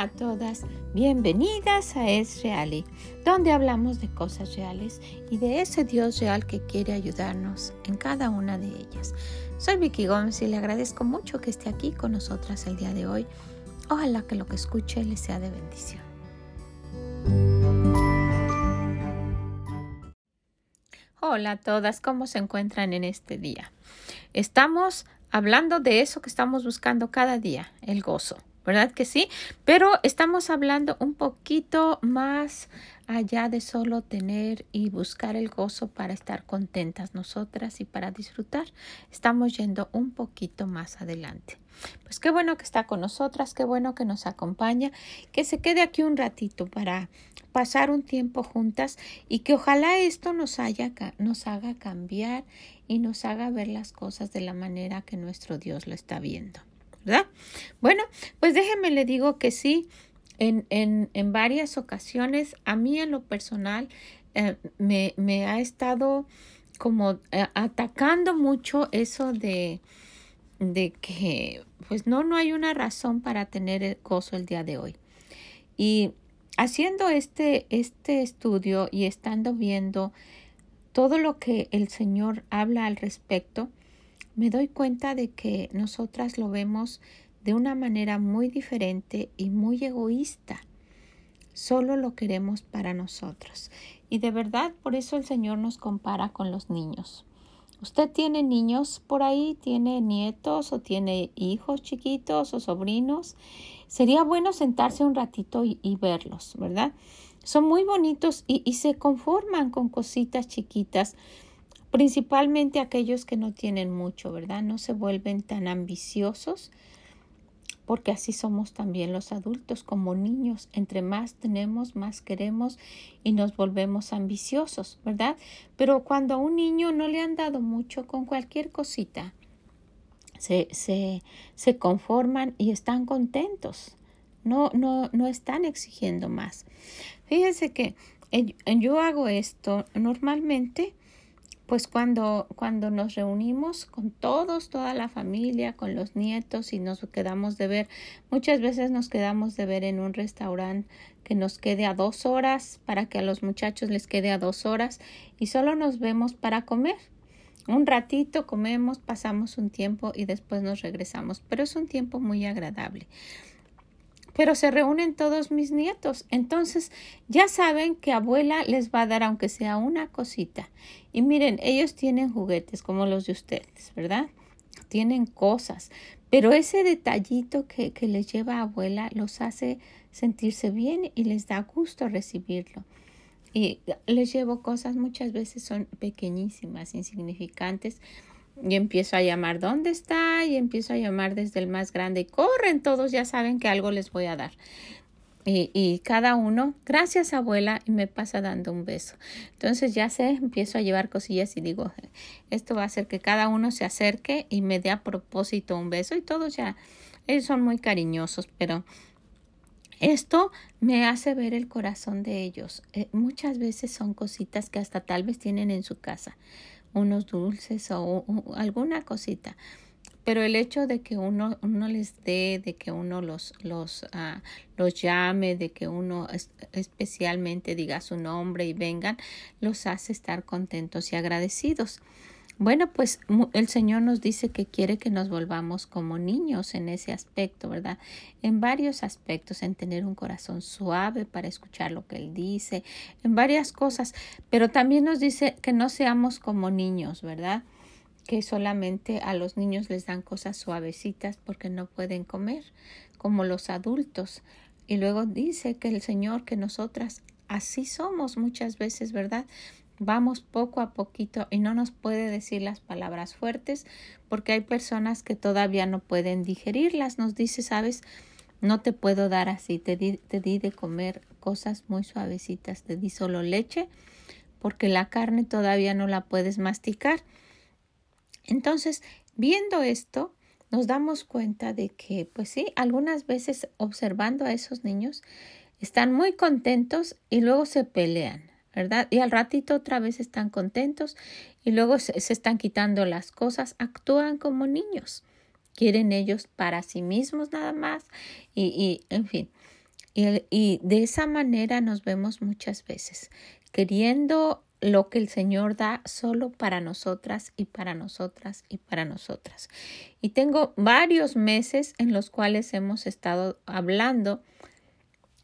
A todas, bienvenidas a Es Reali, donde hablamos de cosas reales y de ese Dios real que quiere ayudarnos en cada una de ellas. Soy Vicky Gómez y le agradezco mucho que esté aquí con nosotras el día de hoy. Ojalá que lo que escuche le sea de bendición. Hola a todas, ¿cómo se encuentran en este día? Estamos hablando de eso que estamos buscando cada día, el gozo. ¿Verdad que sí? Pero estamos hablando un poquito más allá de solo tener y buscar el gozo para estar contentas nosotras y para disfrutar. Estamos yendo un poquito más adelante. Pues qué bueno que está con nosotras, qué bueno que nos acompaña, que se quede aquí un ratito para pasar un tiempo juntas y que ojalá esto nos, haga cambiar y nos haga ver las cosas de la manera que nuestro Dios lo está viendo. ¿Verdad? Bueno, pues déjeme le digo que sí, en, en, en varias ocasiones, a mí en lo personal, eh, me, me, ha estado como eh, atacando mucho eso de, de que, pues no, no hay una razón para tener el gozo el día de hoy. Y haciendo este, este estudio y estando viendo todo lo que el Señor habla al respecto, me doy cuenta de que nosotras lo vemos de una manera muy diferente y muy egoísta. Solo lo queremos para nosotros. Y de verdad, por eso el Señor nos compara con los niños. ¿Usted tiene niños por ahí? ¿Tiene nietos o tiene hijos chiquitos o sobrinos? Sería bueno sentarse un ratito y, verlos, ¿verdad? Son muy bonitos y, y se conforman con cositas chiquitas principalmente aquellos que no tienen mucho, ¿verdad? No se vuelven tan ambiciosos porque así somos también los adultos como niños. Entre más tenemos, más queremos y nos volvemos ambiciosos, ¿verdad? Pero cuando a un niño no le han dado mucho con cualquier cosita, se, se, se conforman y están contentos. No, no, no están exigiendo más. Fíjense que yo hago esto normalmente pues cuando, cuando nos reunimos con todos, toda la familia, con los nietos y nos quedamos de ver, muchas veces nos quedamos de ver en un restaurante que nos quede a dos horas para que a los muchachos les quede a dos horas y solo nos vemos para comer. Un ratito comemos, pasamos un tiempo y después nos regresamos, pero es un tiempo muy agradable pero se reúnen todos mis nietos. Entonces ya saben que abuela les va a dar aunque sea una cosita. Y miren, ellos tienen juguetes como los de ustedes, ¿verdad? Tienen cosas, pero ese detallito que, que les lleva abuela los hace sentirse bien y les da gusto recibirlo. Y les llevo cosas, muchas veces son pequeñísimas, insignificantes, y empiezo a llamar, ¿dónde está? Y empiezo a llamar desde el más grande. Corren, todos ya saben que algo les voy a dar. Y, y, cada uno, gracias abuela, y me pasa dando un beso. Entonces ya sé, empiezo a llevar cosillas y digo, esto va a hacer que cada uno se acerque y me dé a propósito un beso y todos ya, ellos son muy cariñosos, pero esto me hace ver el corazón de ellos. Eh, muchas veces son cositas que hasta tal vez tienen en su casa unos dulces o, alguna cosita. Pero el hecho de que uno, uno les dé, de que uno los, los, uh, los llame, de que uno especialmente diga su nombre y vengan, los hace estar contentos y agradecidos. Bueno, pues el Señor nos dice que quiere que nos volvamos como niños en ese aspecto, ¿verdad? En varios aspectos, en tener un corazón suave para escuchar lo que Él dice, en varias cosas, pero también nos dice que no seamos como niños, ¿verdad? Que solamente a los niños les dan cosas suavecitas porque no pueden comer, como los adultos. Y luego dice que el Señor, que nosotras así somos muchas veces, ¿verdad? Vamos poco a poquito y no nos puede decir las palabras fuertes porque hay personas que todavía no pueden digerirlas. Nos dice, sabes, no te puedo dar así, te di, te di de comer cosas muy suavecitas, te di solo leche porque la carne todavía no la puedes masticar. Entonces, viendo esto, nos damos cuenta de que, pues sí, algunas veces observando a esos niños, están muy contentos y luego se pelean. ¿Verdad? Y al ratito otra vez están contentos y luego se, están quitando las cosas, actúan como niños, quieren ellos para sí mismos nada más y, y en fin. Y, de esa manera nos vemos muchas veces, queriendo lo que el Señor da solo para nosotras y para nosotras y para nosotras. Y tengo varios meses en los cuales hemos estado hablando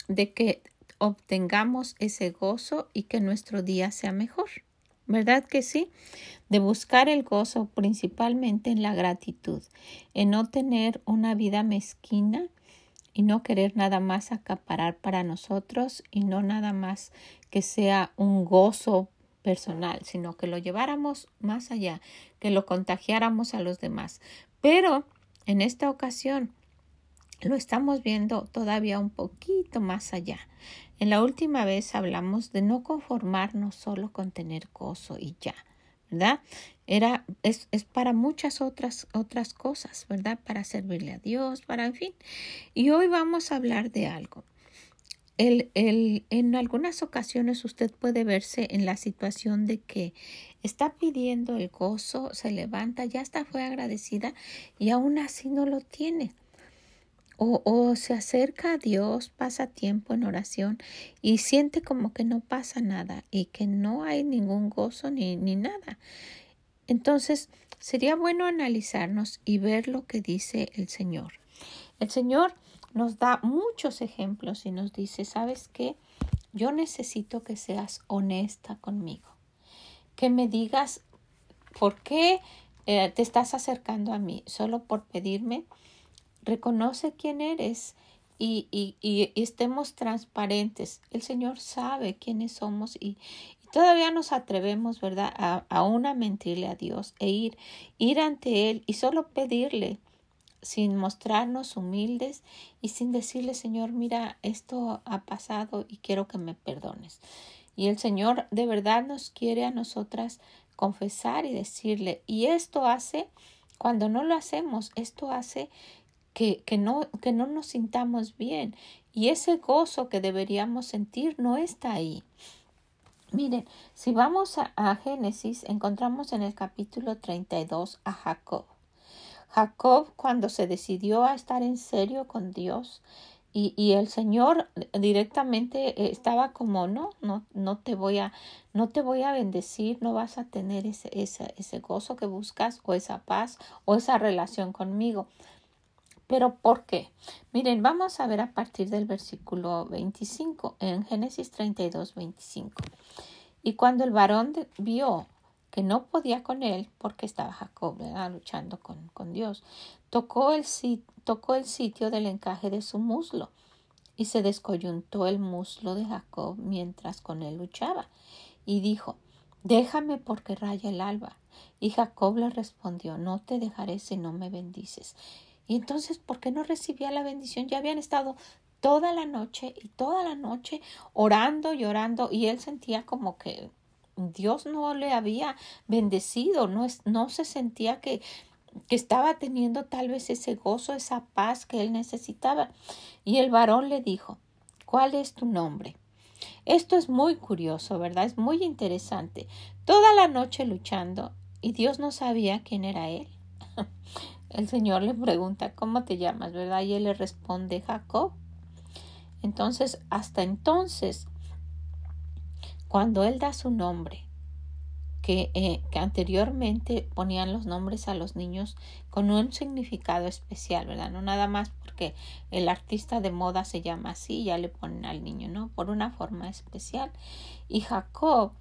de que obtengamos ese gozo y que nuestro día sea mejor. ¿Verdad que sí? De buscar el gozo principalmente en la gratitud, en no tener una vida mezquina y no querer nada más acaparar para nosotros y no nada más que sea un gozo personal, sino que lo lleváramos más allá, que lo contagiáramos a los demás. Pero en esta ocasión lo estamos viendo todavía un poquito más allá. En la última vez hablamos de no conformarnos solo con tener gozo y ya, ¿verdad? Era, es, es, para muchas otras, otras cosas, ¿verdad? Para servirle a Dios, para en fin. Y hoy vamos a hablar de algo. El, el, en algunas ocasiones usted puede verse en la situación de que está pidiendo el gozo, se levanta, ya está fue agradecida y aún así no lo tiene o, se acerca a Dios, pasa tiempo en oración y siente como que no pasa nada y que no hay ningún gozo ni, ni nada. Entonces, sería bueno analizarnos y ver lo que dice el Señor. El Señor nos da muchos ejemplos y nos dice, ¿sabes qué? Yo necesito que seas honesta conmigo, que me digas por qué eh, te estás acercando a mí, solo por pedirme reconoce quién eres y, y, y, estemos transparentes. El Señor sabe quiénes somos y, todavía nos atrevemos, ¿verdad?, a, aún a mentirle a Dios e ir, ir ante Él y solo pedirle sin mostrarnos humildes y sin decirle, Señor, mira, esto ha pasado y quiero que me perdones. Y el Señor de verdad nos quiere a nosotras confesar y decirle, y esto hace, cuando no lo hacemos, esto hace que, no, que no nos sintamos bien. Y ese gozo que deberíamos sentir no está ahí. Miren, si vamos a, a, Génesis, encontramos en el capítulo 32 a Jacob. Jacob cuando se decidió a estar en serio con Dios y, y el Señor directamente eh, estaba como no, no, no te voy a, no te voy a bendecir, no vas a tener ese, ese, ese gozo que buscas o esa paz o esa relación conmigo. ¿Pero por qué? Miren, vamos a ver a partir del versículo 25, en Génesis 32, 25. Y cuando el varón vio que no podía con él, porque estaba Jacob luchando con, con Dios, tocó el, tocó el sitio del encaje de su muslo y se descoyuntó el muslo de Jacob mientras con él luchaba. Y dijo, déjame porque raya el alba. Y Jacob le respondió, no te dejaré si no me bendices. Y entonces, ¿por qué no recibía la bendición? Ya habían estado toda la noche y toda la noche orando y orando y él sentía como que Dios no le había bendecido, no, es, no se sentía que, que estaba teniendo tal vez ese gozo, esa paz que él necesitaba. Y el varón le dijo, ¿cuál es tu nombre? Esto es muy curioso, ¿verdad? Es muy interesante. Toda la noche luchando y Dios no sabía quién era él. el Señor le pregunta, ¿cómo te llamas? ¿Verdad? Y él le responde, Jacob. Entonces, hasta entonces, cuando él da su nombre, que, eh, que, anteriormente ponían los nombres a los niños con un significado especial, ¿verdad? No nada más porque el artista de moda se llama así, ya le ponen al niño, ¿no? Por una forma especial. Y Jacob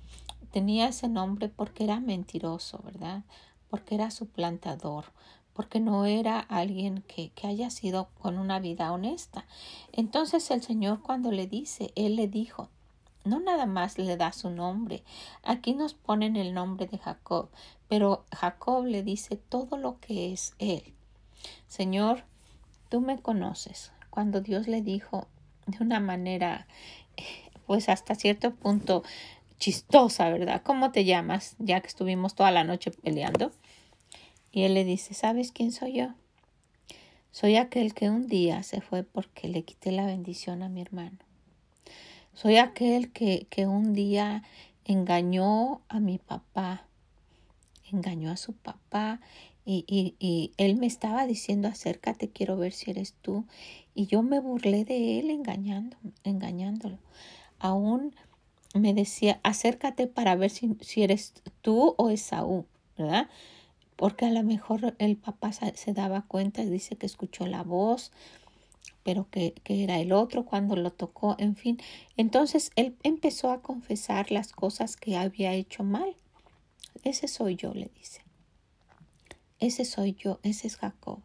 tenía ese nombre porque era mentiroso, ¿verdad? Porque era suplantador, porque no era alguien que, que, haya sido con una vida honesta. Entonces el Señor cuando le dice, Él le dijo, no nada más le da su nombre. Aquí nos ponen el nombre de Jacob, pero Jacob le dice todo lo que es Él. Señor, tú me conoces. Cuando Dios le dijo de una manera, pues hasta cierto punto chistosa, ¿verdad? ¿Cómo te llamas? Ya que estuvimos toda la noche peleando. Y él le dice, ¿sabes quién soy yo? Soy aquel que un día se fue porque le quité la bendición a mi hermano. Soy aquel que, que un día engañó a mi papá, engañó a su papá y, y, y él me estaba diciendo acércate, quiero ver si eres tú. Y yo me burlé de él engañando, engañándolo. Aún me decía, acércate para ver si, si eres tú o Esaú, ¿verdad? Porque a lo mejor el papá se daba cuenta dice que escuchó la voz, pero que, que, era el otro cuando lo tocó, en fin. Entonces él empezó a confesar las cosas que había hecho mal. Ese soy yo, le dice. Ese soy yo, ese es Jacob.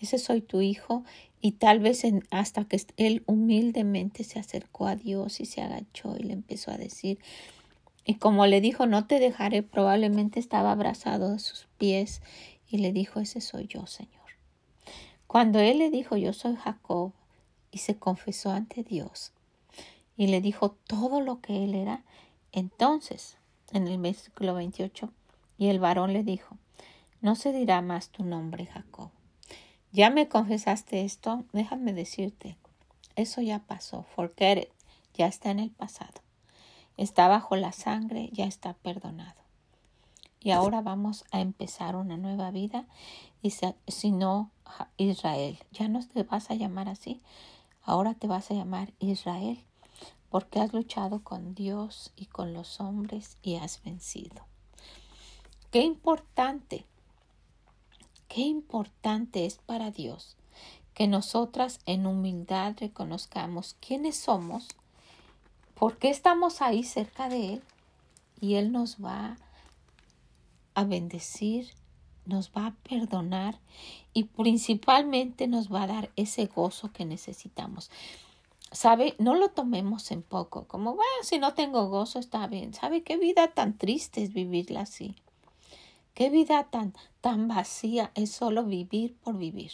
Ese soy tu hijo. Y tal vez hasta que él humildemente se acercó a Dios y se agachó y le empezó a decir, y como le dijo, no te dejaré, probablemente estaba abrazado a sus pies y le dijo, ese soy yo, Señor. Cuando él le dijo, yo soy Jacob, y se confesó ante Dios y le dijo todo lo que él era, entonces, en el versículo 28, y el varón le dijo, no se dirá más tu nombre, Jacob. Ya me confesaste esto, déjame decirte, eso ya pasó, forget it, ya está en el pasado. Está bajo la sangre, ya está perdonado. Y ahora vamos a empezar una nueva vida. Y si no, Israel, ya no te vas a llamar así, Ahora te vas a llamar Israel, porque has luchado con Dios y con los hombres y has vencido. Qué importante, qué importante es para Dios que nosotras en humildad reconozcamos quiénes somos, por qué estamos ahí cerca de Él y Él nos va a bendecir nos va a perdonar y principalmente nos va a dar ese gozo que necesitamos. ¿Sabe? No lo tomemos en poco, como, bueno, si no tengo gozo está bien. ¿Sabe qué vida tan triste es vivirla así? ¿Qué vida tan, tan vacía es solo vivir por vivir?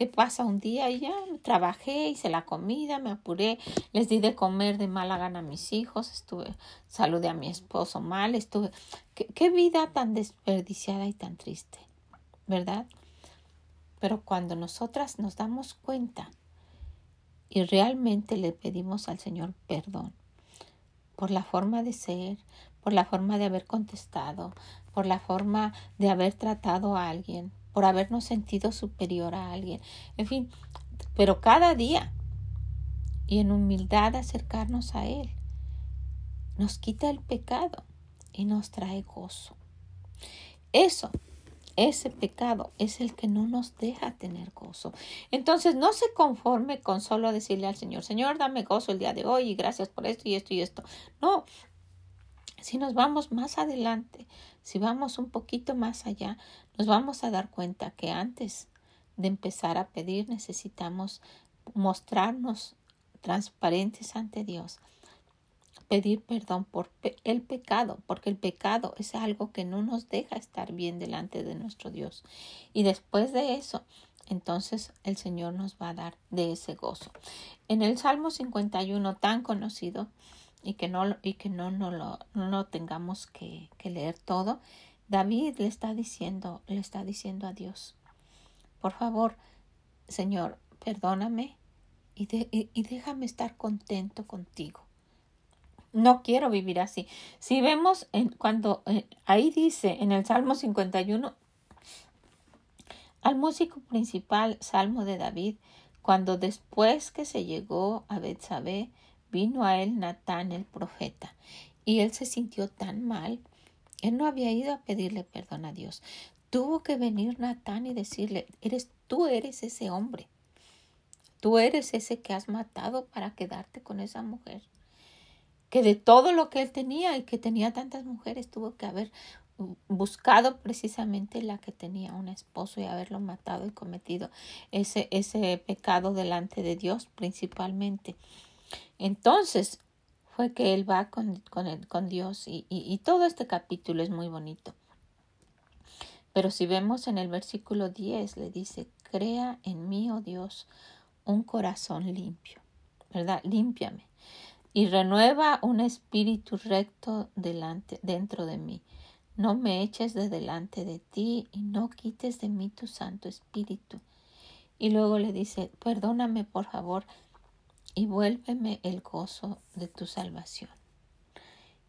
¿Qué pasa un día y ya trabajé, hice la comida, me apuré, les di de comer de mala gana a mis hijos, estuve, saludé a mi esposo mal, estuve. ¿Qué, qué vida tan desperdiciada y tan triste, ¿verdad? Pero cuando nosotras nos damos cuenta y realmente le pedimos al Señor perdón por la forma de ser, por la forma de haber contestado, por la forma de haber tratado a alguien, por habernos sentido superior a alguien. En fin, pero cada día y en humildad acercarnos a Él nos quita el pecado y nos trae gozo. Eso, ese pecado es el que no nos deja tener gozo. Entonces no se conforme con solo decirle al Señor, Señor, dame gozo el día de hoy y gracias por esto y esto y esto. No, si nos vamos más adelante, si vamos un poquito más allá, nos vamos a dar cuenta que antes de empezar a pedir necesitamos mostrarnos transparentes ante Dios, pedir perdón por el pecado, porque el pecado es algo que no nos deja estar bien delante de nuestro Dios. Y después de eso, entonces el Señor nos va a dar de ese gozo. En el Salmo 51 tan conocido, y que no, y que no, no lo no tengamos que, que, leer todo, David le está diciendo, le está diciendo a Dios, por favor, Señor, perdóname y, y, déjame estar contento contigo. No quiero vivir así. Si vemos en, cuando eh, ahí dice en el Salmo 51, al músico principal, Salmo de David, cuando después que se llegó a Betsabé, vino a él Natán el profeta, y él se sintió tan mal. Él no había ido a pedirle perdón a Dios. Tuvo que venir Natán y decirle, eres tú eres ese hombre. Tú eres ese que has matado para quedarte con esa mujer. Que de todo lo que él tenía y que tenía tantas mujeres, tuvo que haber buscado precisamente la que tenía un esposo y haberlo matado y cometido ese, ese pecado delante de Dios principalmente. Entonces fue que él va con, con, con Dios y, y, y todo este capítulo es muy bonito. Pero si vemos en el versículo 10, le dice, crea en mí, oh Dios, un corazón limpio, ¿verdad? Límpiame. Y renueva un espíritu recto delante, dentro de mí. No me eches de delante de ti y no quites de mí tu Santo Espíritu. Y luego le dice, perdóname por favor y vuélveme el gozo de tu salvación.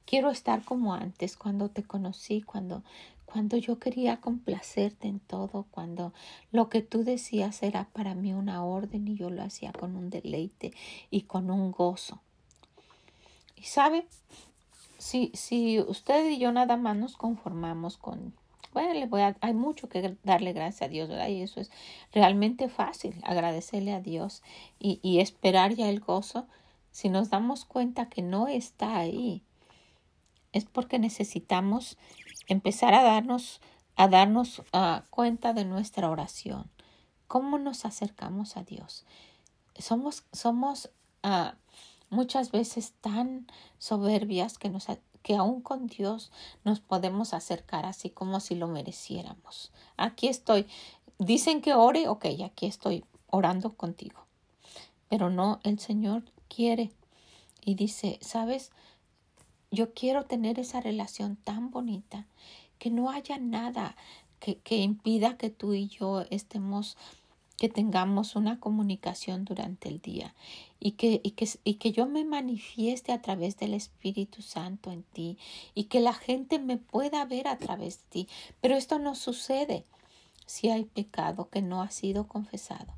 Quiero estar como antes, cuando te conocí, cuando, cuando yo quería complacerte en todo, cuando lo que tú decías era para mí una orden y yo lo hacía con un deleite y con un gozo. Y sabe, si, si usted y yo nada más nos conformamos con, bueno, le voy a, hay mucho que darle gracias a Dios, ¿verdad? Y eso es realmente fácil, agradecerle a Dios y, y esperar ya el gozo. Si nos damos cuenta que no está ahí, es porque necesitamos empezar a darnos, a darnos ah, cuenta de nuestra oración. ¿Cómo nos acercamos a Dios? Somos, somos uh, muchas veces tan soberbias que, nos, que aún con Dios nos podemos acercar así como si lo mereciéramos. Aquí estoy. Dicen que ore, ok, aquí estoy orando contigo. Pero no, el Señor quiere y dice, ¿sabes? Yo quiero tener esa relación tan bonita que no haya nada que, que impida que tú y yo estemos que tengamos una comunicación durante el día y que, y, que, y que yo me manifieste a través del Espíritu Santo en ti y que la gente me pueda ver a través de ti. Pero esto no sucede si hay pecado que no ha sido confesado.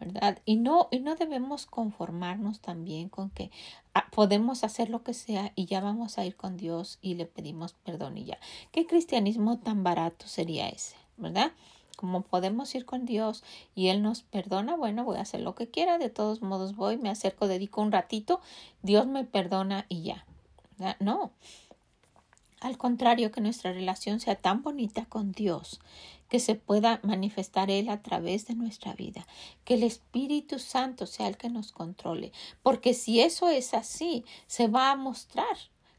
¿verdad? Y no, y no debemos conformarnos también con que ah, podemos hacer lo que sea y ya vamos a ir con Dios y le pedimos perdón y ya. ¿Qué cristianismo tan barato sería ese? ¿Verdad? Como podemos ir con Dios y Él nos perdona, bueno, voy a hacer lo que quiera, de todos modos voy, me acerco, dedico un ratito, Dios me perdona y ya. No. Al contrario, que nuestra relación sea tan bonita con Dios que se pueda manifestar Él a través de nuestra vida, que el Espíritu Santo sea el que nos controle, porque si eso es así, se va a mostrar.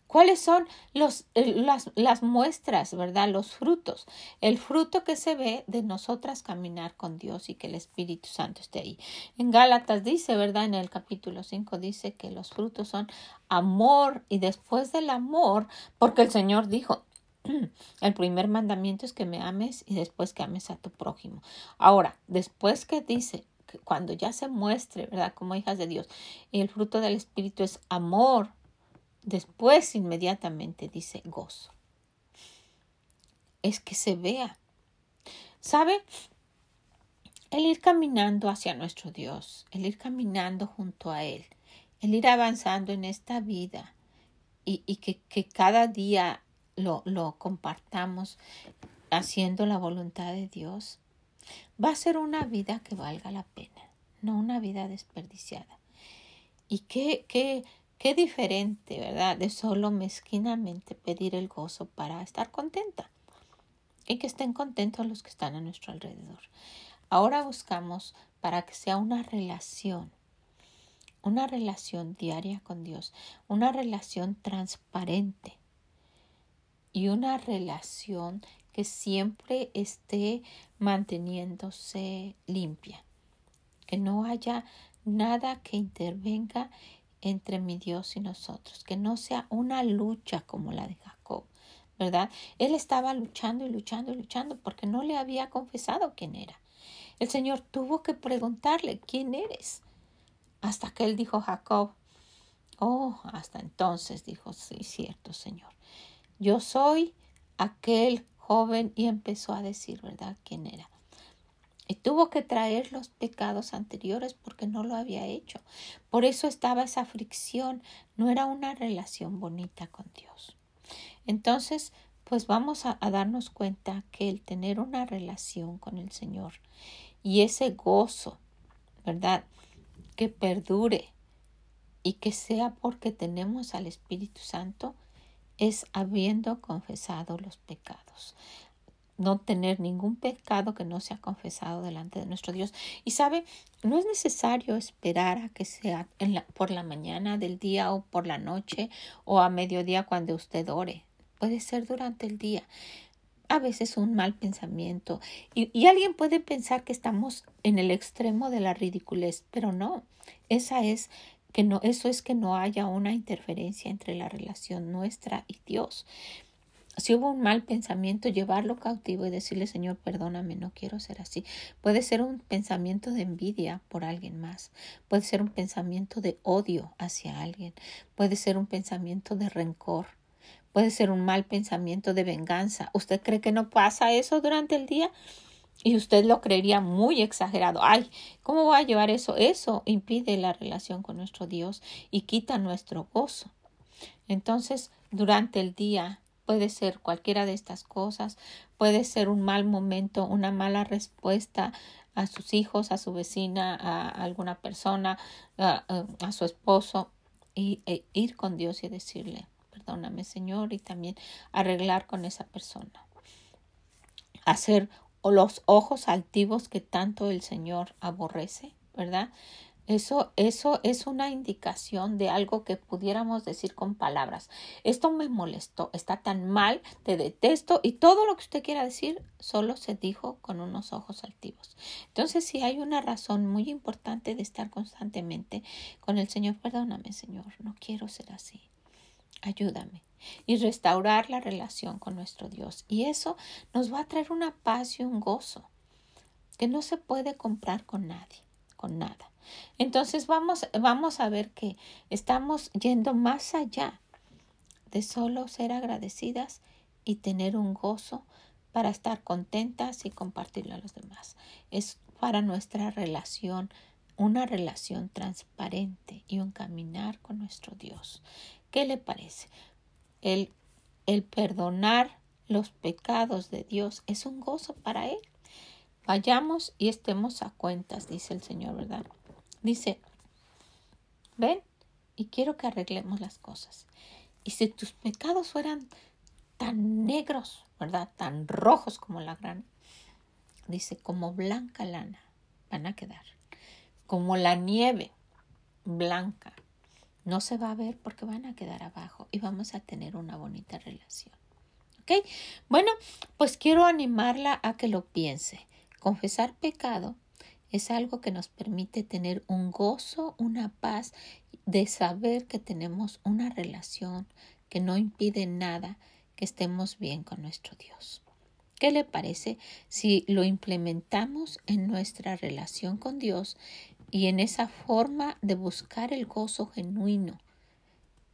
¿Cuáles son los, las, las muestras, verdad? Los frutos. El fruto que se ve de nosotras caminar con Dios y que el Espíritu Santo esté ahí. En Gálatas dice, ¿verdad? En el capítulo 5 dice que los frutos son amor y después del amor, porque el Señor dijo, El primer mandamiento es que me ames y después que ames a tu prójimo. Ahora, después que dice, cuando ya se muestre, ¿verdad? Como hijas de Dios, y el fruto del Espíritu es amor, después inmediatamente dice gozo. Es que se vea. ¿Sabe? El ir caminando hacia nuestro Dios, el ir caminando junto a Él, el ir avanzando en esta vida y, y que, que cada día lo, lo compartamos haciendo la voluntad de Dios, va a ser una vida que valga la pena, no una vida desperdiciada. Y qué, qué, qué diferente, ¿verdad? De solo mezquinamente pedir el gozo para estar contenta. Y que estén contentos los que están a nuestro alrededor. Ahora buscamos para que sea una relación, una relación diaria con Dios, una relación transparente, y una relación que siempre esté manteniéndose limpia, que no haya nada que intervenga entre mi Dios y nosotros, que no sea una lucha como la de Jacob, ¿verdad? Él estaba luchando y luchando y luchando porque no le había confesado quién era. El Señor tuvo que preguntarle, ¿quién eres? Hasta que él dijo, Jacob, oh, hasta entonces dijo, sí, cierto, Señor yo soy aquel joven y empezó a decir, ¿verdad?, quién era. Y tuvo que traer los pecados anteriores porque no lo había hecho. Por eso estaba esa fricción. No era una relación bonita con Dios. Entonces, pues vamos a, a, darnos cuenta que el tener una relación con el Señor y ese gozo, ¿verdad? Que perdure y que sea porque tenemos al Espíritu Santo, es habiendo confesado los pecados. No tener ningún pecado que no sea confesado delante de nuestro Dios. Y sabe, no es necesario esperar a que sea por la mañana del día o por la noche o a mediodía cuando usted ore. Puede ser durante el día. A veces un mal pensamiento. Y, y alguien puede pensar que estamos en el extremo de la ridiculez, pero no. Esa es que no, eso es que no haya una interferencia entre la relación nuestra y Dios. Si hubo un mal pensamiento, llevarlo cautivo y decirle, Señor, perdóname, no quiero ser así. Puede ser un pensamiento de envidia por alguien más. Puede ser un pensamiento de odio hacia alguien. Puede ser un pensamiento de rencor. puede ser un mal pensamiento de venganza. ¿Usted cree que no pasa eso durante el día? Y usted lo creería muy exagerado. Ay, ¿cómo voy a llevar eso? Eso impide la relación con nuestro Dios y quita nuestro gozo. Entonces, durante el día puede ser cualquiera de estas cosas, puede ser un mal momento, una mala respuesta a sus hijos, a su vecina, a alguna persona, a, su esposo, y e ir con Dios y decirle, perdóname Señor, y también arreglar con esa persona. Hacer los ojos altivos que tanto el Señor aborrece, ¿verdad? Eso, eso es una indicación de algo que pudiéramos decir con palabras. Esto me molestó, está tan mal, te detesto y todo lo que usted quiera decir solo se dijo con unos ojos altivos. Entonces, si hay una razón muy importante de estar constantemente con el Señor, perdóname, Señor, no quiero ser así. Ayúdame y restaurar la relación con nuestro Dios. Y eso nos va a traer una paz y un gozo que no se puede comprar con nadie, con nada. Entonces vamos, vamos a ver que estamos yendo más allá de solo ser agradecidas y tener un gozo para estar contentas y compartirlo a los demás. Es para nuestra relación, una relación transparente y un caminar con nuestro Dios. ¿Qué le parece? El, el perdonar los pecados de Dios es un gozo para Él. Vayamos y estemos a cuentas, dice el Señor, ¿verdad? Dice, ven y quiero que arreglemos las cosas. Y si tus pecados fueran tan negros, ¿verdad? Tan rojos como la grana, dice, como blanca lana van a quedar. Como la nieve blanca. No se va a ver porque van a quedar abajo y vamos a tener una bonita relación. ¿Ok? Bueno, pues quiero animarla a que lo piense. Confesar pecado es algo que nos permite tener un gozo, una paz de saber que tenemos una relación que no impide nada que estemos bien con nuestro Dios. ¿Qué le parece si lo implementamos en nuestra relación con Dios y en esa forma de buscar el gozo genuino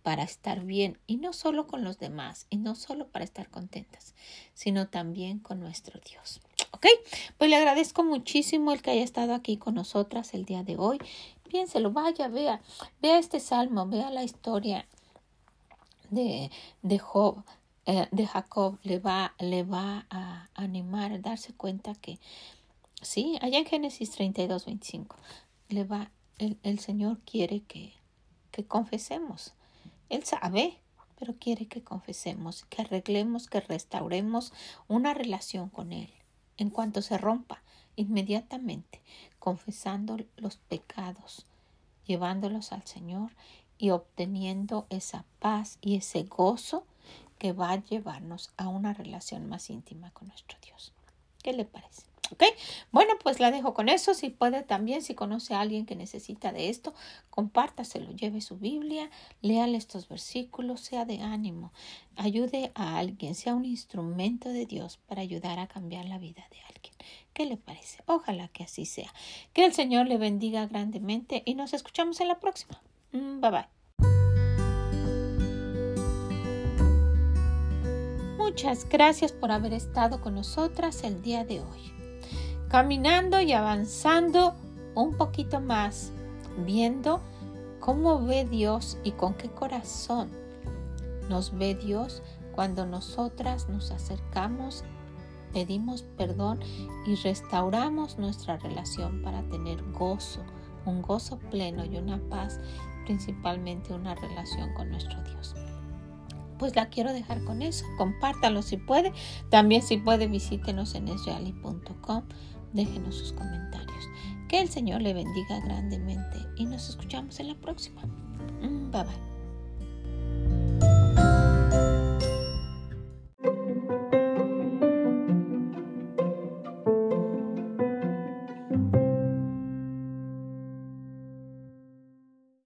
para estar bien y no solo con los demás y no solo para estar contentas, sino también con nuestro Dios? ¿Ok? Pues le agradezco muchísimo el que haya estado aquí con nosotras el día de hoy. Piénselo, vaya, vea, vea este salmo, vea la historia de, de Job, eh, de Jacob, le va, le va a animar a darse cuenta que, sí, allá en Génesis 32, 25, le va, el, el Señor quiere que, que confesemos. Él sabe, pero quiere que confesemos, que arreglemos, que restauremos una relación con Él en cuanto se rompa, inmediatamente, confesando los pecados, llevándolos al Señor y obteniendo esa paz y ese gozo que va a llevarnos a una relación más íntima con nuestro Dios. ¿Qué le parece? ¿Ok? Bueno, pues la dejo con eso. Si puede también, si conoce a alguien que necesita de esto, compártaselo, lleve su Biblia, léale estos versículos, sea de ánimo, ayude a alguien, sea un instrumento de Dios para ayudar a cambiar la vida de alguien. ¿Qué le parece? Ojalá que así sea. Que el Señor le bendiga grandemente y nos escuchamos en la próxima. Mm, bye bye. Muchas gracias por haber estado con nosotras el día de hoy caminando y avanzando un poquito más, viendo cómo ve Dios y con qué corazón nos ve Dios cuando nosotras nos acercamos, pedimos perdón y restauramos nuestra relación para tener gozo, un gozo pleno y una paz, principalmente una relación con nuestro Dios pues la quiero dejar con eso. Compártalo si puede. También si puede visítenos en esreali.com déjenos sus comentarios. Que el Señor le bendiga grandemente y nos escuchamos en la próxima. Mm, bye bye.